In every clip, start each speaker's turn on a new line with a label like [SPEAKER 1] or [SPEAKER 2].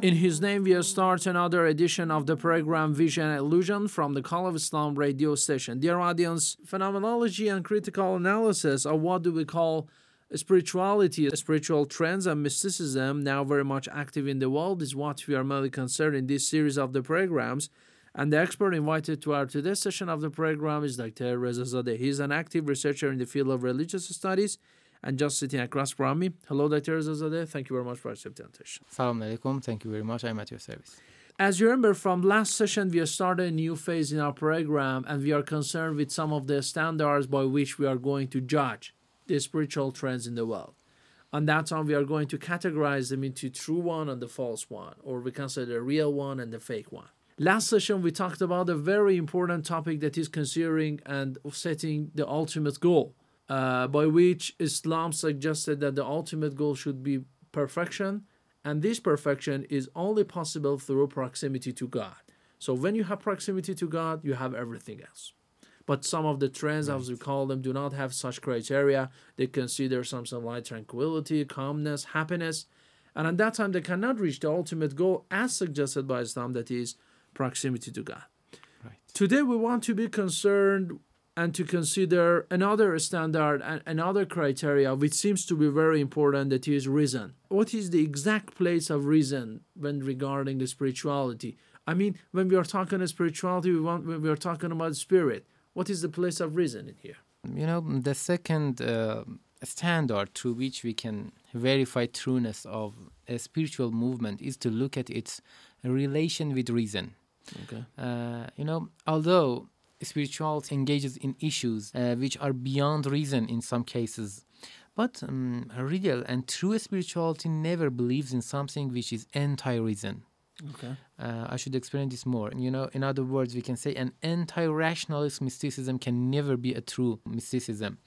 [SPEAKER 1] In His name, we start another edition of the program Vision Illusion from the Call of Islam radio station. Dear audience, phenomenology and critical analysis of what do we call spirituality, spiritual trends, and mysticism, now very much active in the world, is what we are mainly concerned in this series of the programs. And the expert invited to our today's session of the program is Dr. Rezazadeh. He is an active researcher in the field of religious studies and just sitting across from me. Hello, Dr. Rezazadeh. Thank you very much for accepting the invitation.
[SPEAKER 2] Salam alaikum. Thank you very much. I'm at your service.
[SPEAKER 1] As you remember from last session, we started a new phase in our program and we are concerned with some of the standards by which we are going to judge the spiritual trends in the world. On that time, we are going to categorize them into true one and the false one, or we say the real one and the fake one. Last session, we talked about a very important topic that is considering and setting the ultimate goal, uh, by which Islam suggested that the ultimate goal should be perfection, and this perfection is only possible through proximity to God. So when you have proximity to God, you have everything else. But some of the trends, as we call them, do not have such criteria. They consider something like tranquility, calmness, happiness, and at that time they cannot reach the ultimate goal as suggested by Islam, that is proximity to God.
[SPEAKER 2] Right.
[SPEAKER 1] Today we want to be concerned and to consider another standard and another criteria which seems to be very important that is reason. What is the exact place of reason when regarding the spirituality? I mean, when we are talking about spirituality, we want when we are talking about spirit. What is the place of reason in here?
[SPEAKER 2] You know, the second uh, standard through which we can verify trueness of a spiritual movement is to look at its relation with reason.
[SPEAKER 1] Okay.
[SPEAKER 2] Uh, you know, although spirituality engages in issues uh, which are beyond reason in some cases, but um, real and true spirituality never believes in something which is anti-reason.
[SPEAKER 1] Okay.
[SPEAKER 2] Uh, I should explain this more. You know, in other words, we can say an anti-rationalist mysticism can never be a true mysticism.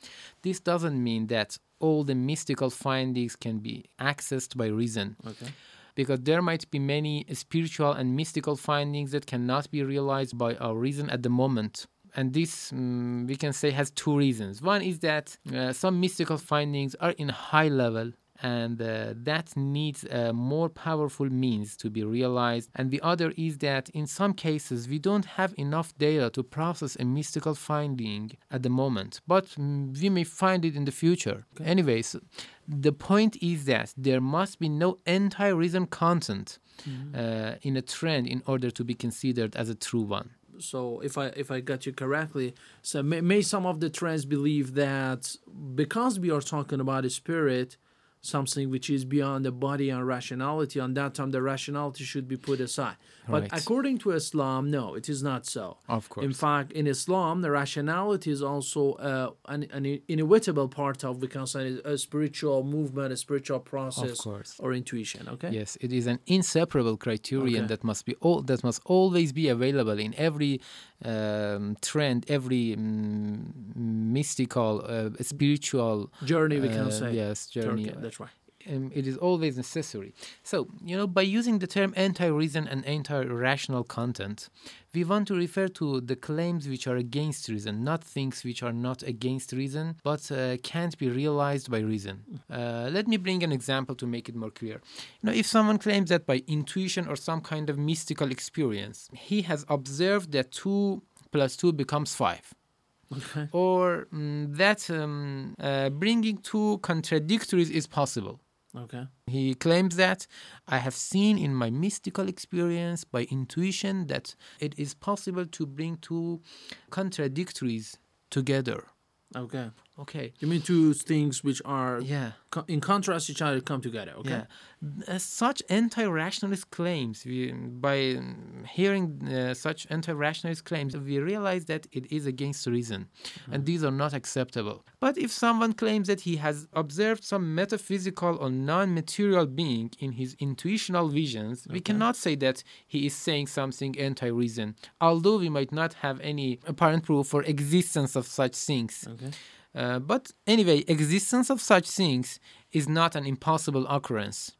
[SPEAKER 2] This doesn't mean that all the mystical findings can be accessed by reason.
[SPEAKER 1] Okay.
[SPEAKER 2] Because there might be many spiritual and mystical findings that cannot be realized by our reason at the moment. And this, um, we can say, has two reasons. One is that uh, some mystical findings are in high level and uh, that needs a more powerful means to be realized. And the other is that in some cases we don't have enough data to process a mystical finding at the moment, but mm, we may find it in the future.
[SPEAKER 1] Okay.
[SPEAKER 2] Anyways, the point is that there must be no anti-reason content
[SPEAKER 1] Mm-hmm.
[SPEAKER 2] uh, in a trend in order to be considered as a true one.
[SPEAKER 1] So if I if I got you correctly, so may, may some of the trends believe that because we are talking about a spirit, something which is beyond the body and rationality, on that time the rationality should be put aside. But
[SPEAKER 2] Right.
[SPEAKER 1] according to Islam, no, it is not so.
[SPEAKER 2] Of course.
[SPEAKER 1] In fact, in Islam, the rationality is also uh, an, an inevitable part of we can say a spiritual movement, a spiritual process, of
[SPEAKER 2] course.
[SPEAKER 1] or intuition. Okay.
[SPEAKER 2] Yes, it is an inseparable criterion
[SPEAKER 1] Okay.
[SPEAKER 2] that must be all that must always be available in every um, trend, every mm, mystical, uh, spiritual
[SPEAKER 1] Journey, we can
[SPEAKER 2] uh,
[SPEAKER 1] say.
[SPEAKER 2] Yes, journey.
[SPEAKER 1] Okay, that's right.
[SPEAKER 2] Um, it is always necessary. So, you know, by using the term anti reason and anti rational content, we want to refer to the claims which are against reason, not things which are not against reason but uh, can't be realized by reason. Uh, let me bring an example to make it more clear. You know, if someone claims that by intuition or some kind of mystical experience, he has observed that 2 plus 2 becomes 5
[SPEAKER 1] Okay.
[SPEAKER 2] or mm, that um, uh, bringing two contradictories is possible.
[SPEAKER 1] Okay.
[SPEAKER 2] He claims that I have seen in my mystical experience by intuition that it is possible to bring two contradictories together.
[SPEAKER 1] Okay.
[SPEAKER 2] Okay.
[SPEAKER 1] You mean two things which are
[SPEAKER 2] Yeah.
[SPEAKER 1] co- in contrast each other come together. Okay.
[SPEAKER 2] Yeah. Uh, such anti-rationalist claims, we, by um, hearing uh, such anti-rationalist claims, we realize that it is against reason, and these are not acceptable. But if someone claims that he has observed some metaphysical or non-material being in his intuitional visions, we cannot say that he is saying something anti-reason, although we might not have any apparent proof for existence of such things.
[SPEAKER 1] Okay.
[SPEAKER 2] Uh, but anyway, existence of such things is not an impossible occurrence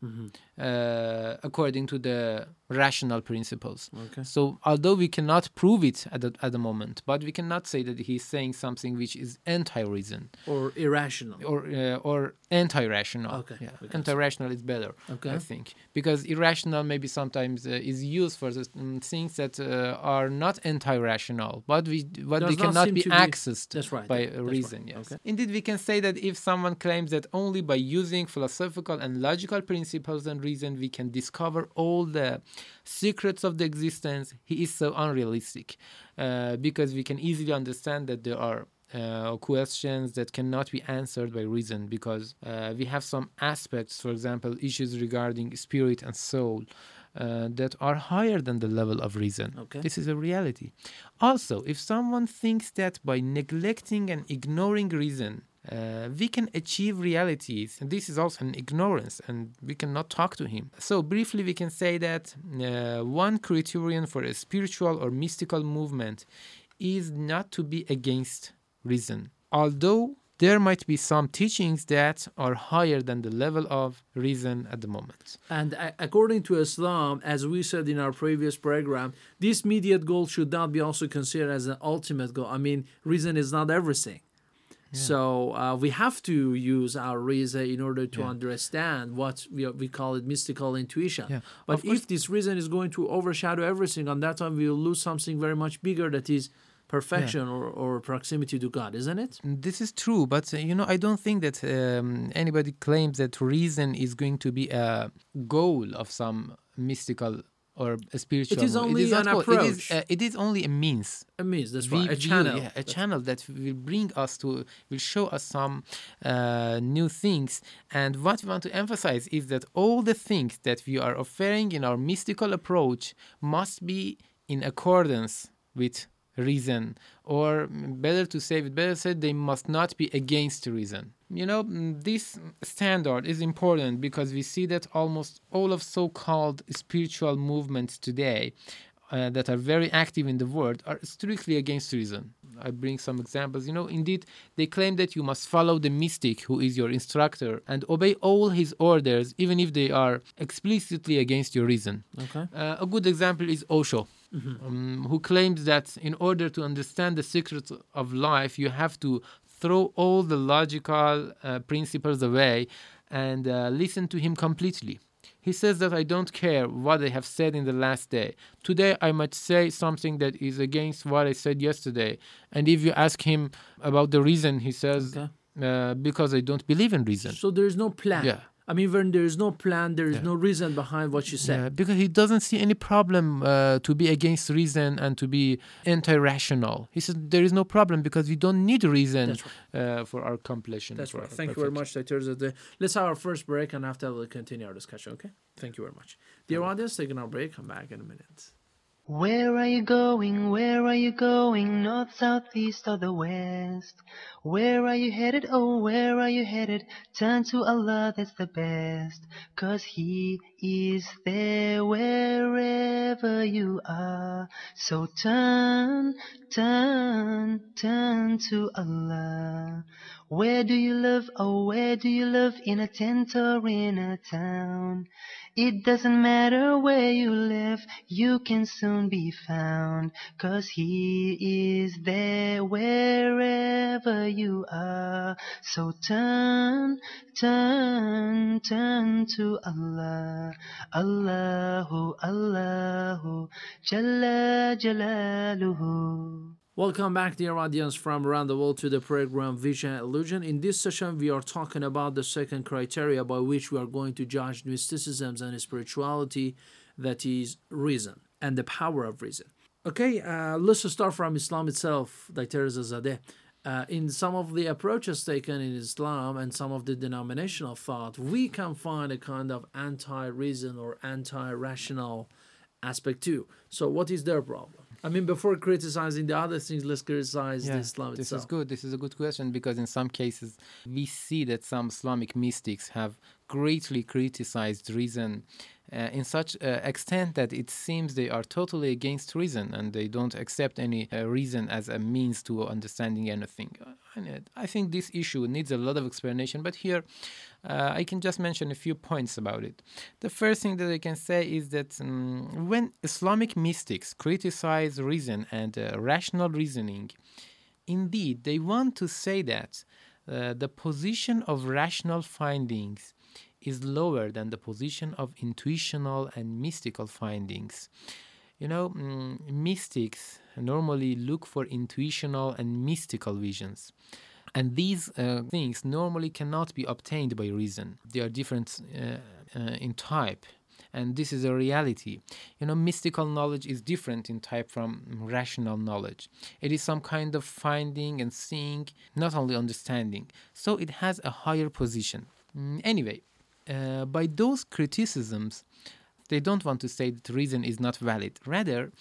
[SPEAKER 2] uh, according to the rational principles.
[SPEAKER 1] Okay.
[SPEAKER 2] So although we cannot prove it at the, at the moment, but we cannot say that he's saying something which is anti-reason
[SPEAKER 1] Or irrational.
[SPEAKER 2] or uh, or anti-rational.
[SPEAKER 1] Okay,
[SPEAKER 2] Yeah. Anti-rational is better,
[SPEAKER 1] Okay.
[SPEAKER 2] I think, because irrational maybe sometimes uh, is used for the mm, things that uh, are not anti-rational, but we but
[SPEAKER 1] Does
[SPEAKER 2] they cannot be
[SPEAKER 1] to be-
[SPEAKER 2] accessed
[SPEAKER 1] That's right,
[SPEAKER 2] by
[SPEAKER 1] that-
[SPEAKER 2] reason.
[SPEAKER 1] right,
[SPEAKER 2] Yes.
[SPEAKER 1] okay.
[SPEAKER 2] Indeed, we can say that if someone claims that only by using philosophical and logical principles and reason we can discover all the secrets of the existence, he is so unrealistic, uh, because we can easily understand that there are uh, questions that cannot be answered by reason because uh, we have some aspects, for example, issues regarding spirit and soul. Uh, that are higher than the level of reason.
[SPEAKER 1] Okay.
[SPEAKER 2] This is a reality. Also, if someone thinks that by neglecting and ignoring reason, uh, we can achieve realities, and this is also an ignorance, and we cannot talk to him. So, briefly, we can say that uh, one criterion for a spiritual or mystical movement is not to be against reason. Although there might be some teachings that are higher than the level of reason at the moment.
[SPEAKER 1] And a- according to Islam, as we said in our previous program, this immediate goal should not be also considered as an ultimate goal. I mean, reason is not everything. So uh, we have to use our reason in order to understand what we, we call it mystical intuition.
[SPEAKER 2] Yeah.
[SPEAKER 1] But
[SPEAKER 2] Of course-
[SPEAKER 1] if this reason is going to overshadow everything, on that time we will lose something very much bigger that is perfection or, or proximity to God, isn't it?
[SPEAKER 2] This is true, but uh, you know, I don't think that um, anybody claims that reason is going to be a goal of some mystical or a spiritual.
[SPEAKER 1] It is only
[SPEAKER 2] not
[SPEAKER 1] an
[SPEAKER 2] goal. It is,
[SPEAKER 1] approach.
[SPEAKER 2] uh, it is only a means.
[SPEAKER 1] A means, that's
[SPEAKER 2] We
[SPEAKER 1] right. A
[SPEAKER 2] view-
[SPEAKER 1] channel.
[SPEAKER 2] yeah, a channel that will bring us to, will show us some uh, new things. And what we want to emphasize is that all the things that we are offering in our mystical approach must be in accordance with reason, or mm, better to say, it better said, they must not be against reason. You know, mm, this standard is important because we see that almost all of so-called spiritual movements today uh, that are very active in the world are strictly against reason. I bring some examples. You know, indeed, they claim that you must follow the mystic who is your instructor and obey all his orders, even if they are explicitly against your reason.
[SPEAKER 1] Okay.
[SPEAKER 2] Uh, a good example is Osho, um, who claims that in order to understand the secrets of life, you have to throw all the logical uh, principles away and uh, listen to him completely. He says that I don't care what I have said in the last day. Today I might say something that is against what I said yesterday. And if you ask him about the reason, he says,
[SPEAKER 1] Okay.
[SPEAKER 2] uh, because I don't believe in reason.
[SPEAKER 1] So there is no plan.
[SPEAKER 2] Yeah.
[SPEAKER 1] I mean, when there is no plan, there is no reason behind what you say.
[SPEAKER 2] Yeah, because he doesn't see any problem uh, to be against reason and to be anti-rational. He says there is no problem because we don't need reason
[SPEAKER 1] That's
[SPEAKER 2] uh, for our completion.
[SPEAKER 1] That's right. Thank you very much, Dr. Let's have our first break, and after that we'll continue our discussion. Okay? Thank you very much, dear audience. Taking our break. Come back in a minute.
[SPEAKER 3] Where are you going? Where are you going? North, south, east, or the west? Where are you headed? Oh, where are you headed? Turn to Allah, that's the best. Cause He is there wherever you are. So turn, turn, turn to Allah. Where do you live? Oh, where do you live? In a tent or in a town? It doesn't matter where you live, you can soon be found. Cause He is there wherever you are. So turn, turn, turn to Allah. Allahu, Allahu, Jalla Jalaluhu.
[SPEAKER 1] Welcome back, dear audience from around the world, to the program Vision Illusion. In this session, we are talking about the second criteria by which we are going to judge mysticism and spirituality, that is reason and the power of reason. Okay, uh, let's start from Islam itself, Dr. Zadeh. Uh, in some of the approaches taken in Islam and some of the denominational thought, we can find a kind of anti reason or anti rational aspect too. So, what is their problem? I mean, before criticizing the other things, let's criticize the Islam
[SPEAKER 2] this
[SPEAKER 1] itself.
[SPEAKER 2] This is good. This is a good question because in some cases we see that some Islamic mystics have greatly criticized reason in such uh, extent that it seems they are totally against reason and they don't accept any uh, reason as a means to understanding anything. I think this issue needs a lot of explanation, but here uh, I can just mention a few points about it. The first thing that I can say is that um, when Islamic mystics criticize reason and uh, rational reasoning, indeed they want to say that uh, the position of rational findings is lower than the position of intuitional and mystical findings. You know, mm, mystics normally look for intuitional and mystical visions. And these uh, things normally cannot be obtained by reason. They are different uh, uh, in type. And this is a reality. You know, mystical knowledge is different in type from rational knowledge. It is some kind of finding and seeing, not only understanding. So it has a higher position. Mm, anyway, uh, by those criticisms, they don't want to say that reason is not valid. Rather,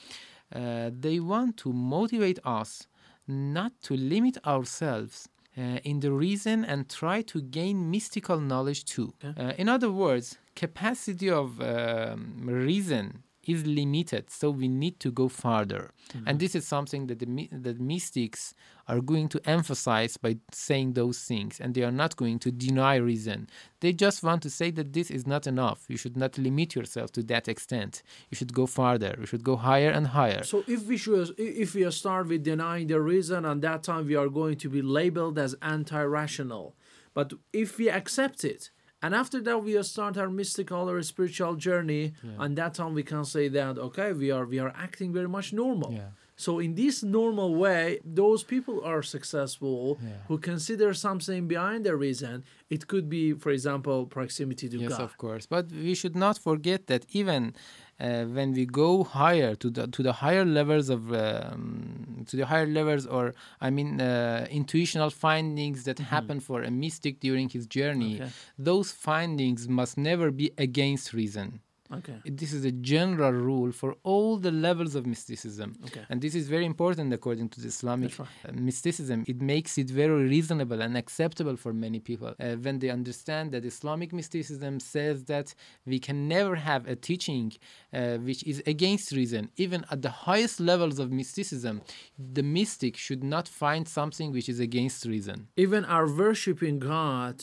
[SPEAKER 2] uh, they want to motivate us not to limit ourselves uh, in the reason and try to gain mystical knowledge too. Uh, in other words, capacity of um, reason is limited, so we need to go farther. Mm-hmm. And this is something that the that mystics are going to emphasize by saying those things, and they are not going to deny reason. They just want to say that this is not enough. You should not limit yourself to that extent. You should go farther. You should go higher and higher.
[SPEAKER 1] So if we should, if we start with denying the reason, and that time we are going to be labeled as anti-rational. But if we accept it, and after that we start our mystical or spiritual journey yeah. and that time we can say that okay we are we are acting very much normal
[SPEAKER 2] yeah.
[SPEAKER 1] so in this normal way those people are successful
[SPEAKER 2] yeah.
[SPEAKER 1] who consider something behind the reason it could be for example proximity to
[SPEAKER 2] yes
[SPEAKER 1] god Yes,
[SPEAKER 2] of course but we should not forget that even uh, when we go higher to the to the higher levels of um, to the higher levels or I mean uh, intuitional findings that
[SPEAKER 1] Mm-hmm.
[SPEAKER 2] happen for a mystic during his journey,
[SPEAKER 1] Okay.
[SPEAKER 2] those findings must never be against reason.
[SPEAKER 1] Okay
[SPEAKER 2] This is a general rule for all the levels of mysticism.
[SPEAKER 1] Okay.
[SPEAKER 2] And this is very important according to the Islamic
[SPEAKER 1] right.
[SPEAKER 2] uh, mysticism. It makes it very reasonable and acceptable for many people uh, when they understand that Islamic mysticism says that we can never have a teaching uh, which is against reason. Even at the highest levels of mysticism, the mystic should not find something which is against reason.
[SPEAKER 1] even our worshiping god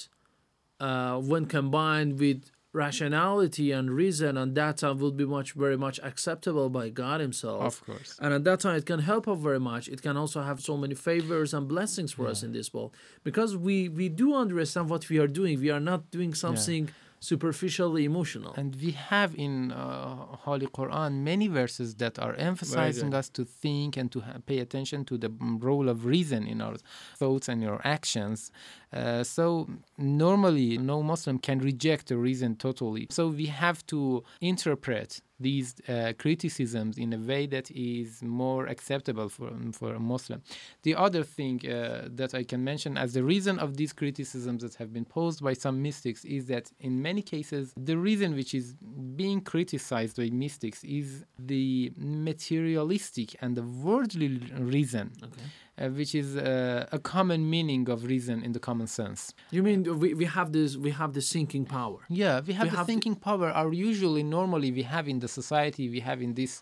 [SPEAKER 1] uh, when combined with rationality and reason and that time will be much very much acceptable by god himself.
[SPEAKER 2] Of course.
[SPEAKER 1] and at that time it can help us very much. It can also have so many favors and blessings for us in this world. Because we we do understand what we are doing. We are not doing something superficially emotional.
[SPEAKER 2] And we have in uh, Holy Quran many verses that are emphasizing us to think and to ha- pay attention to the mm, role of reason in our thoughts and our actions. Uh, so normally, no Muslim can reject the reason totally. So we have to interpret these uh, criticisms in a way that is more acceptable for for a Muslim. The other thing uh, that I can mention as the reason of these criticisms that have been posed by some mystics is that in many cases the reason which is being criticized by mystics is the materialistic and the worldly reason. Uh, which is uh, a common meaning of reason in the common sense.
[SPEAKER 1] you mean we, we have this we have the thinking power
[SPEAKER 2] Yeah, we have
[SPEAKER 1] We
[SPEAKER 2] the
[SPEAKER 1] have the-
[SPEAKER 2] thinking power. Are usually normally we have in the society, we have in this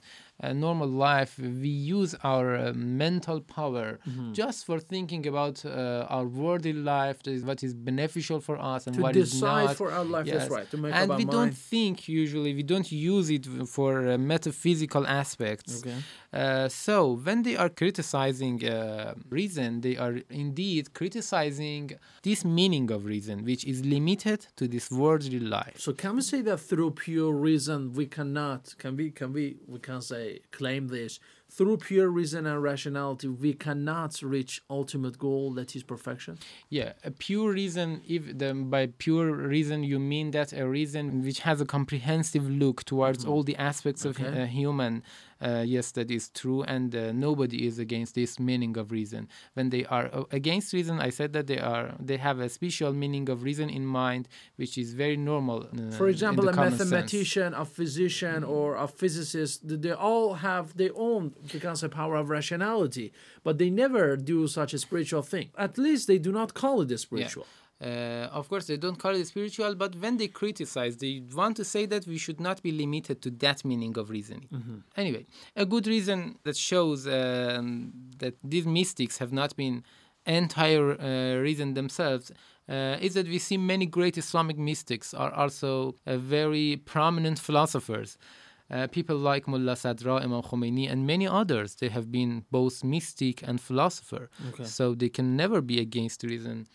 [SPEAKER 2] uh, normal life, we use our uh, mental power
[SPEAKER 1] Mm-hmm.
[SPEAKER 2] just for thinking about uh, our worldly life, that is what is beneficial for us and
[SPEAKER 1] To
[SPEAKER 2] what is
[SPEAKER 1] decide for our life, that's right, to make
[SPEAKER 2] and
[SPEAKER 1] up our
[SPEAKER 2] we don't
[SPEAKER 1] mind.
[SPEAKER 2] think usually we don't use it for uh, metaphysical aspects.
[SPEAKER 1] Okay.
[SPEAKER 2] Uh, so when they are criticizing uh, reason, they are indeed criticizing this meaning of reason, which is limited to this worldly life.
[SPEAKER 1] So can we say that through pure reason we cannot can we can we we can say claim this through pure reason and rationality, we cannot reach ultimate goal that is perfection.
[SPEAKER 2] Yeah, a pure reason. If the, by pure reason you mean that a reason which has a comprehensive look towards all the aspects of
[SPEAKER 1] Okay.
[SPEAKER 2] uh, human, uh, yes, that is true, and uh, nobody is against this meaning of reason. When they are uh, against reason, I said that they are they have a special meaning of reason in mind, which is very normal. uh,
[SPEAKER 1] For example, a
[SPEAKER 2] common sense.
[SPEAKER 1] mathematician, a physician, or a physicist, they all have their own, can say, power of rationality, but they never do such a spiritual thing. At least they do not call it a spiritual.
[SPEAKER 2] Uh, of course, they don't call it spiritual, but when they criticize, they want to say that we should not be limited to that meaning of reasoning. Anyway, a good reason that shows um, that these mystics have not been entire uh, reason themselves uh, is that we see many great Islamic mystics are also uh, very prominent philosophers. Uh, people like Mullah Sadra, Imam Khomeini, and many others, they have been both mystic and philosopher.
[SPEAKER 1] Okay.
[SPEAKER 2] So they can never be against reason.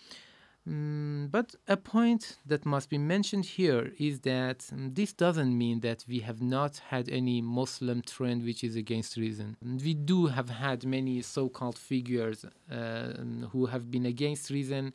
[SPEAKER 2] Mm, but a point that must be mentioned here is that mm, this doesn't mean that we have not had any Muslim trend which is against reason. We do have had many so called figures uh, who have been against reason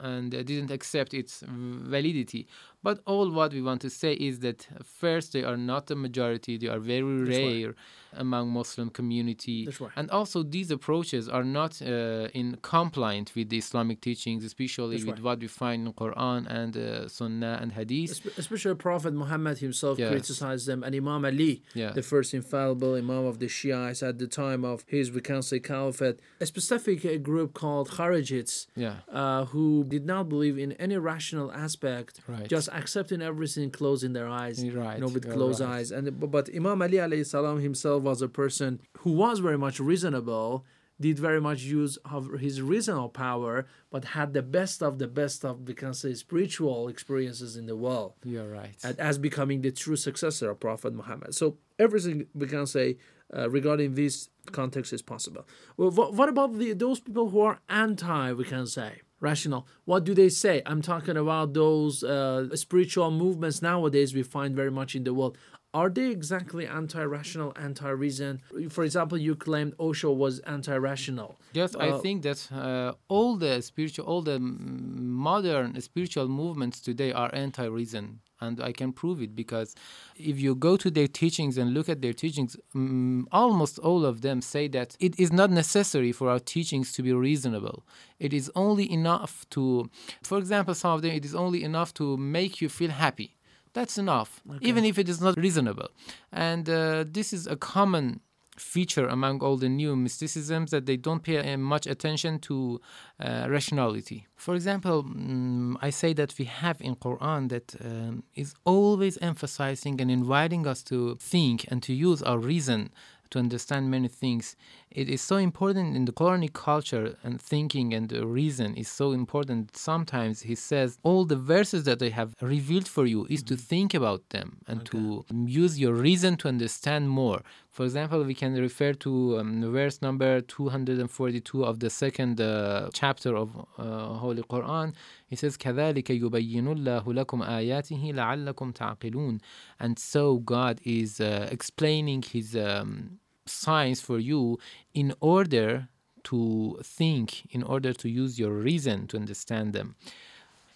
[SPEAKER 2] and uh, didn't accept its validity. But all what we want to say is that uh, first, they are not a majority, they are very
[SPEAKER 1] That's right.
[SPEAKER 2] rare among Muslim community.
[SPEAKER 1] That's right.
[SPEAKER 2] And also, these approaches are not uh, in compliant with the Islamic teachings, especially
[SPEAKER 1] That's
[SPEAKER 2] with
[SPEAKER 1] right.
[SPEAKER 2] what we find in Quran and uh, Sunnah and Hadith.
[SPEAKER 1] Espe- Especially Prophet Muhammad himself
[SPEAKER 2] Yes.
[SPEAKER 1] criticized them, and Imam Ali,
[SPEAKER 2] Yeah.
[SPEAKER 1] the first infallible Imam of the Shiites at the time of his, say, caliphate, a specific uh, group called Kharijites,
[SPEAKER 2] Yeah.
[SPEAKER 1] uh, who did not believe in any rational aspect,
[SPEAKER 2] Right.
[SPEAKER 1] Just accepting everything closing their eyes,
[SPEAKER 2] Right,
[SPEAKER 1] you know, with closed
[SPEAKER 2] right.
[SPEAKER 1] eyes. And but, Imam Ali alayhi salam himself was a person who was very much reasonable, did very much use of his reasonable power, but had the best of the best of we can say spiritual experiences in the world
[SPEAKER 2] You're right.
[SPEAKER 1] and as becoming the true successor of Prophet Muhammad. So everything we can say uh, regarding this context is possible. Well, what, what about the those people who are anti, we can say, rational? What do they say? I'm talking about those uh, spiritual movements nowadays we find very much in the world. Are they exactly anti-rational, anti-reason? For example, you claimed Osho was anti-rational.
[SPEAKER 2] Yes, I
[SPEAKER 1] Uh,
[SPEAKER 2] think that uh, all the spiritual, all the modern spiritual movements today are anti-reason, and I can prove it because if you go to their teachings and look at their teachings, mm, almost all of them say that it is not necessary for our teachings to be reasonable. It is only enough to, for example, some of them, it is only enough to make you feel happy. That's enough, even if it is not reasonable. And uh, this is a common feature among all the new mysticisms that they don't pay uh, much attention to uh, rationality. For example, mm, I say that we have in Quran that um, is always emphasizing and inviting us to think and to use our reason to understand many things. It is so important in the Quranic culture and thinking and uh, reason is so important. Sometimes he says all the verses that I have revealed for you is to think about them and to use your reason to understand more. For example, we can refer to um, verse number 242 of the second uh, chapter of uh, Holy Quran. It says, كَذَلِكَ يُبَيِّنُ اللَّهُ لَكُمْ آيَاتِهِ لَعَلَّكُمْ تَعْقِلُونَ And so God is uh, explaining His um, signs for you in order to think, in order to use your reason to understand them.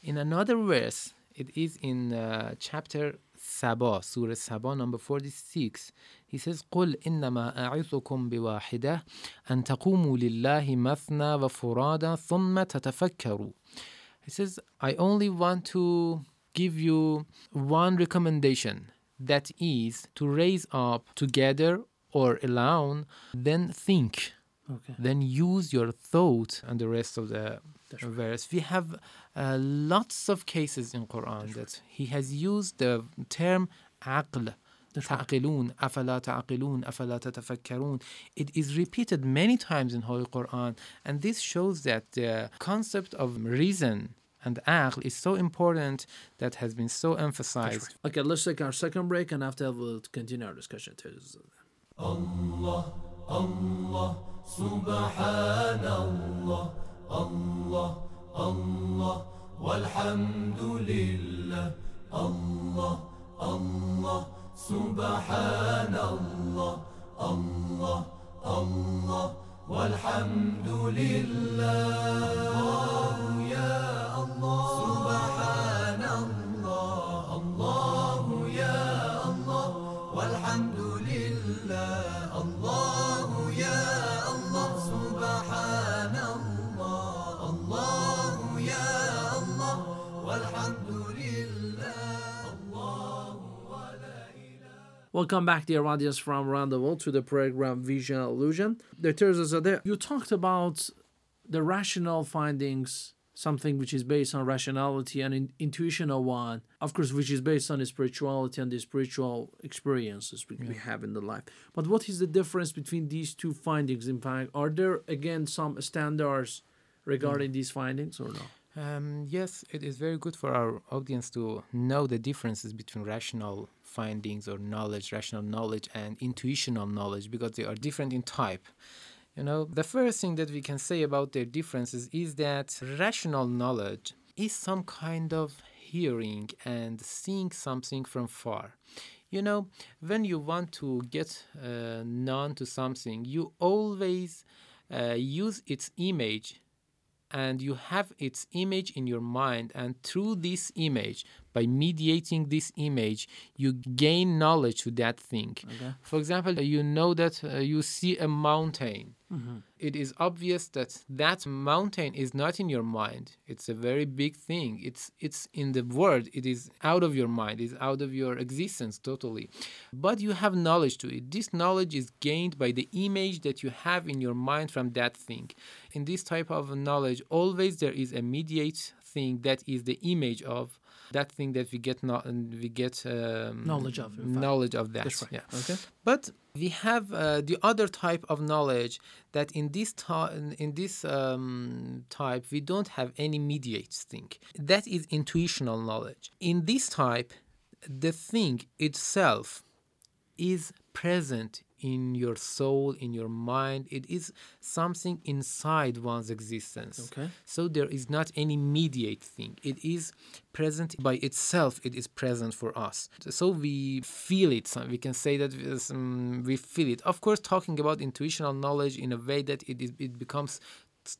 [SPEAKER 2] In another verse, it is in uh, chapter Saba, Surah Saba, number 46. He says, قُلْ إِنَّمَا أَعِظُكُمْ بِوَاحِدَةٍ أَن تَقُومُوا لِلَّهِ مَثْنَى وَفُرَادًا ثُمَّ تَتَفَكَّرُوا he says, I only want to give you one recommendation that is to raise up together or alone, then think.
[SPEAKER 1] Okay.
[SPEAKER 2] Then use your thought and the rest of the That's verse. Right. We have uh, lots of cases in Quran That's that right. he has used the term aql, تعقلون أفلا تعقلون أفلا تتفكرون It is repeated many times in Holy Quran and this shows that the concept of reason and aql is so important that has been so emphasized.
[SPEAKER 1] Okay, let's take our second break, and after we'll continue our discussion.
[SPEAKER 4] سبحان الله الله الله والحمد لله
[SPEAKER 1] Welcome back, dear audience from around the world, to the program Vision Illusion. Dr. Zazadeh, you talked about the rational findings, something which is based on rationality and in, intuitional one, of course, which is based on the spirituality and the spiritual experiences we, we have in the life. But what is the difference between these two findings? In fact, are there again some standards regarding mm. these findings or no?
[SPEAKER 2] Um, yes, it is very good for our audience to know the differences between rational findings or knowledge, rational knowledge, and intuitional knowledge because they are different in type. You know, the first thing that we can say about their differences is that rational knowledge is some kind of hearing and seeing something from far. You know, when you want to get uh, known to something, you always uh, use its image and you have its image in your mind and through this image by mediating this image you gain knowledge to that thing.
[SPEAKER 1] Okay.
[SPEAKER 2] for example you know that uh, you see a mountain.
[SPEAKER 1] Mhm.
[SPEAKER 2] it is obvious that that mountain is not in your mind. It's a very big thing. It's it's in the world. It is out of your mind. It's out of your existence totally. But you have knowledge to it. This knowledge is gained by the image that you have in your mind from that thing. In this type of knowledge always there is a mediate thing that is the image of that thing that we get not we get um,
[SPEAKER 1] Knowledge of,
[SPEAKER 2] knowledge of that
[SPEAKER 1] right.
[SPEAKER 2] yeah
[SPEAKER 1] Okay.
[SPEAKER 2] but we have uh, the other type of knowledge that in this ti- in this um, type we don't have any mediate thing. That is intuitional knowledge. In this type, the thing itself is present in your soul, in your mind. It is something inside one's existence.
[SPEAKER 1] Okay.
[SPEAKER 2] So there is not any mediate thing. It is present by itself. It is present for us. So we feel it. We can say that um, we feel it. Of course, talking about intuitional knowledge in a way that it is it becomes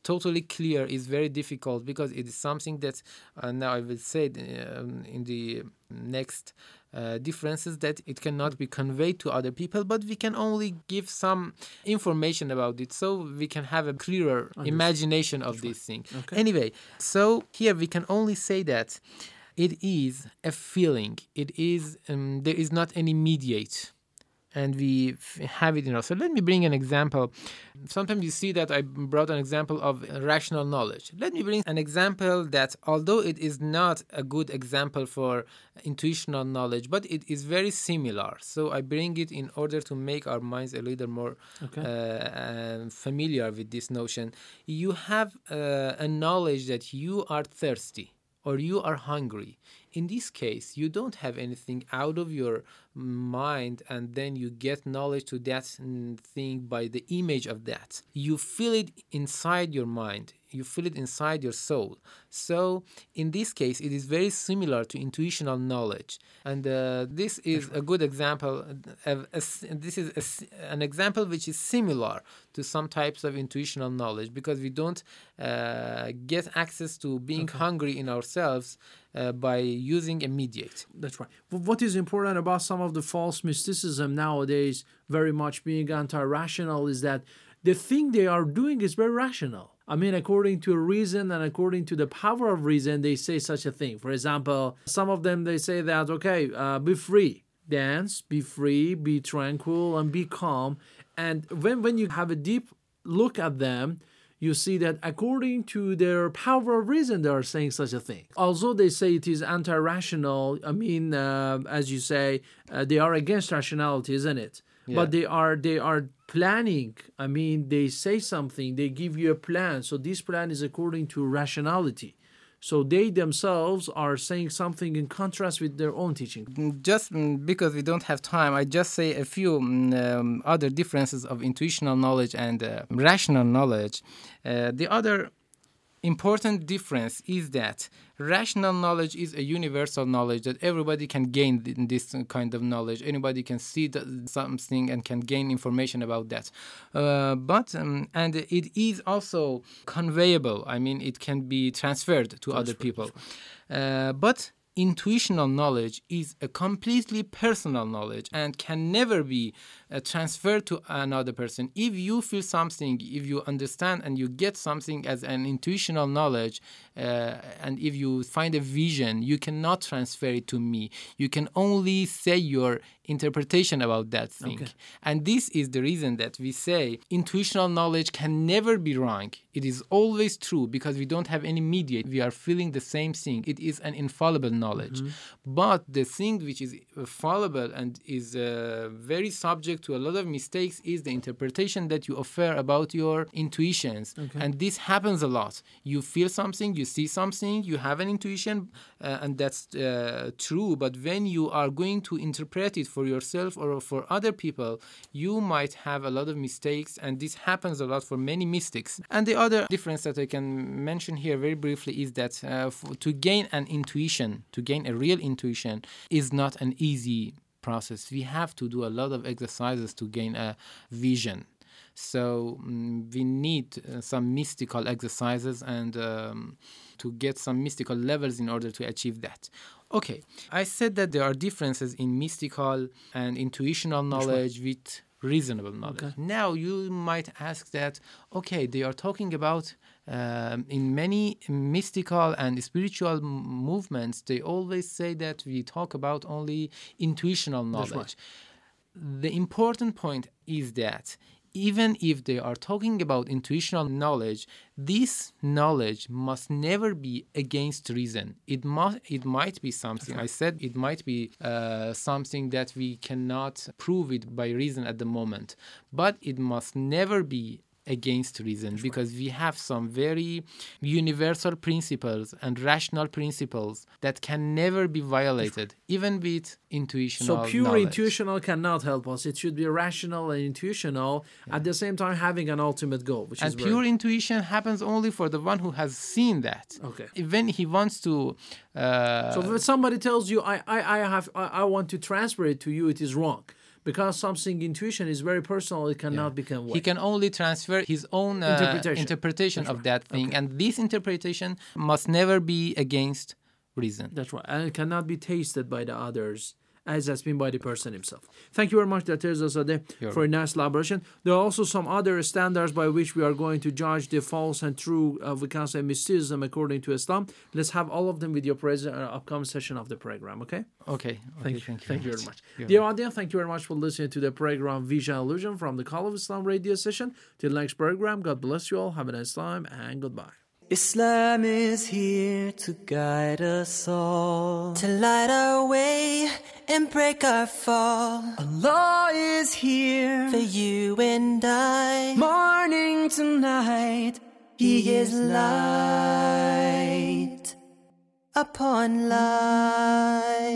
[SPEAKER 2] totally clear is very difficult because it is something that uh, now I will say um, in the next uh, differences that it cannot be conveyed to other people, but we can only give some information about it so we can have a clearer
[SPEAKER 1] Understood.
[SPEAKER 2] imagination of this thing.
[SPEAKER 1] Okay.
[SPEAKER 2] Anyway, so here we can only say that it is a feeling. It is um, there is not any mediate and we have it in us. So let me bring an example. Sometimes you see that I brought an example of rational knowledge. Let me bring an example that, although it is not a good example for intuitional knowledge, but it is very similar. So I bring it in order to make our minds a little more
[SPEAKER 1] Okay.
[SPEAKER 2] uh, um, familiar with this notion. You have uh, a knowledge that you are thirsty or you are hungry. In this case, you don't have anything out of your mind, and then you get knowledge to that mm, thing by the image of that. You feel it inside your mind, you feel it inside your soul. So, in this case, it is very similar to intuitional knowledge, and uh, this is a good example. Of a this is a an example which is similar to some types of intuitional knowledge because we don't uh, get access to being hungry in ourselves uh, by using a mediate.
[SPEAKER 1] That's right. What is important about some of the false mysticism nowadays, very much being anti rational, is that the thing they are doing is very rational. I mean, according to reason and according to the power of reason, they say such a thing. For example, some of them they say that, okay, uh, be free, dance, be free, be tranquil, and be calm. And when, when you have a deep look at them, you see that according to their power of reason, they are saying such a thing. Although they say it is anti rational, I mean, uh, as you say, uh, they are against rationality, isn't it?
[SPEAKER 2] Yeah.
[SPEAKER 1] But they are they are planning. I mean, they say something, they give you a plan. So this plan is according to rationality. So they themselves are saying something in contrast with their own teaching.
[SPEAKER 2] Just mm, because we don't have time, I just say a few mm, um, other differences of intuitional knowledge and uh, rational knowledge. Uh, the other important difference is that rational knowledge is a universal knowledge that everybody can gain th- this kind of knowledge. Anybody can see the, something and can gain information about that. Uh, but um, and it is also conveyable. I mean, it can be transferred to other people. Uh, but intuitional knowledge is a completely personal knowledge and can never be uh, transferred to another person. If you feel something, if you understand and you get something as an intuitional knowledge, uh, and if you find a vision, you cannot transfer it to me. You can only say your interpretation about that thing.
[SPEAKER 1] Okay.
[SPEAKER 2] And this is the reason that we say intuitional knowledge can never be wrong. It is always true because we don't have any mediate. We are feeling the same thing. It is an infallible knowledge. But the thing which is uh, fallible and is uh, very subject to a lot of mistakes is the interpretation that you offer about your intuitions. And this happens a lot. You feel something, you see something, you have an intuition, uh, and that's uh, true. But when you are going to interpret it for yourself or for other people, you might have a lot of mistakes, and this happens a lot for many mystics. And the other difference that I can mention here very briefly is that uh, to gain an intuition, to gain a real intuition, is not an easy process. We have to do a lot of exercises to gain a vision. So mm, we need uh, some mystical exercises and um, to get some mystical levels in order to achieve that. Okay, I said that there are differences in mystical and intuitional knowledge with reasonable knowledge. Now you might ask that, okay, they are talking about um, in many mystical and spiritual m- movements, they always say that we talk about only intuitional knowledge.
[SPEAKER 1] right.
[SPEAKER 2] The important point is that even if they are talking about intuitional knowledge, this knowledge must never be against reason. It must. It might be something. I said it might be uh, something that we cannot prove it by reason at the moment, but it must never be against reason because we have some very universal principles and rational principles that can never be violated even with intuitional
[SPEAKER 1] So pure
[SPEAKER 2] knowledge.
[SPEAKER 1] intuitional cannot help us. It should be rational and intuitional at the same time having an ultimate goal, which
[SPEAKER 2] and
[SPEAKER 1] is
[SPEAKER 2] pure intuition happens only for the one who has seen that
[SPEAKER 1] Okay.
[SPEAKER 2] when he wants to uh,
[SPEAKER 1] So if somebody tells you, I, I, I have, I, I want to transfer it to you, it is wrong. Because something intuition is very personal, it cannot become
[SPEAKER 2] what?
[SPEAKER 1] he
[SPEAKER 2] can only transfer his own uh,
[SPEAKER 1] Interpretation.
[SPEAKER 2] interpretation of that thing and this interpretation must never be against reason
[SPEAKER 1] That's right. And it cannot be tasted by the others as has been by the person himself. Thank you very much, Dr. Zade,
[SPEAKER 2] You're
[SPEAKER 1] for a nice elaboration. There are also some other standards by which we are going to judge the false and true, uh, we can say mysticism according to Islam. Let's have all of them with your present uh, upcoming session of the program, okay?
[SPEAKER 2] okay,
[SPEAKER 1] Thank,
[SPEAKER 2] okay,
[SPEAKER 1] you,
[SPEAKER 2] thank you
[SPEAKER 1] thank you very much.
[SPEAKER 2] You're
[SPEAKER 1] Dear audience, thank you very much for listening to the program Vision Illusion from the Call of Islam radio session. Till next program, God bless you all. Have a nice time and goodbye.
[SPEAKER 3] Islam is here to guide us all, to light our way and break our fall. Allah is here for you and I, morning to night. He is light upon light.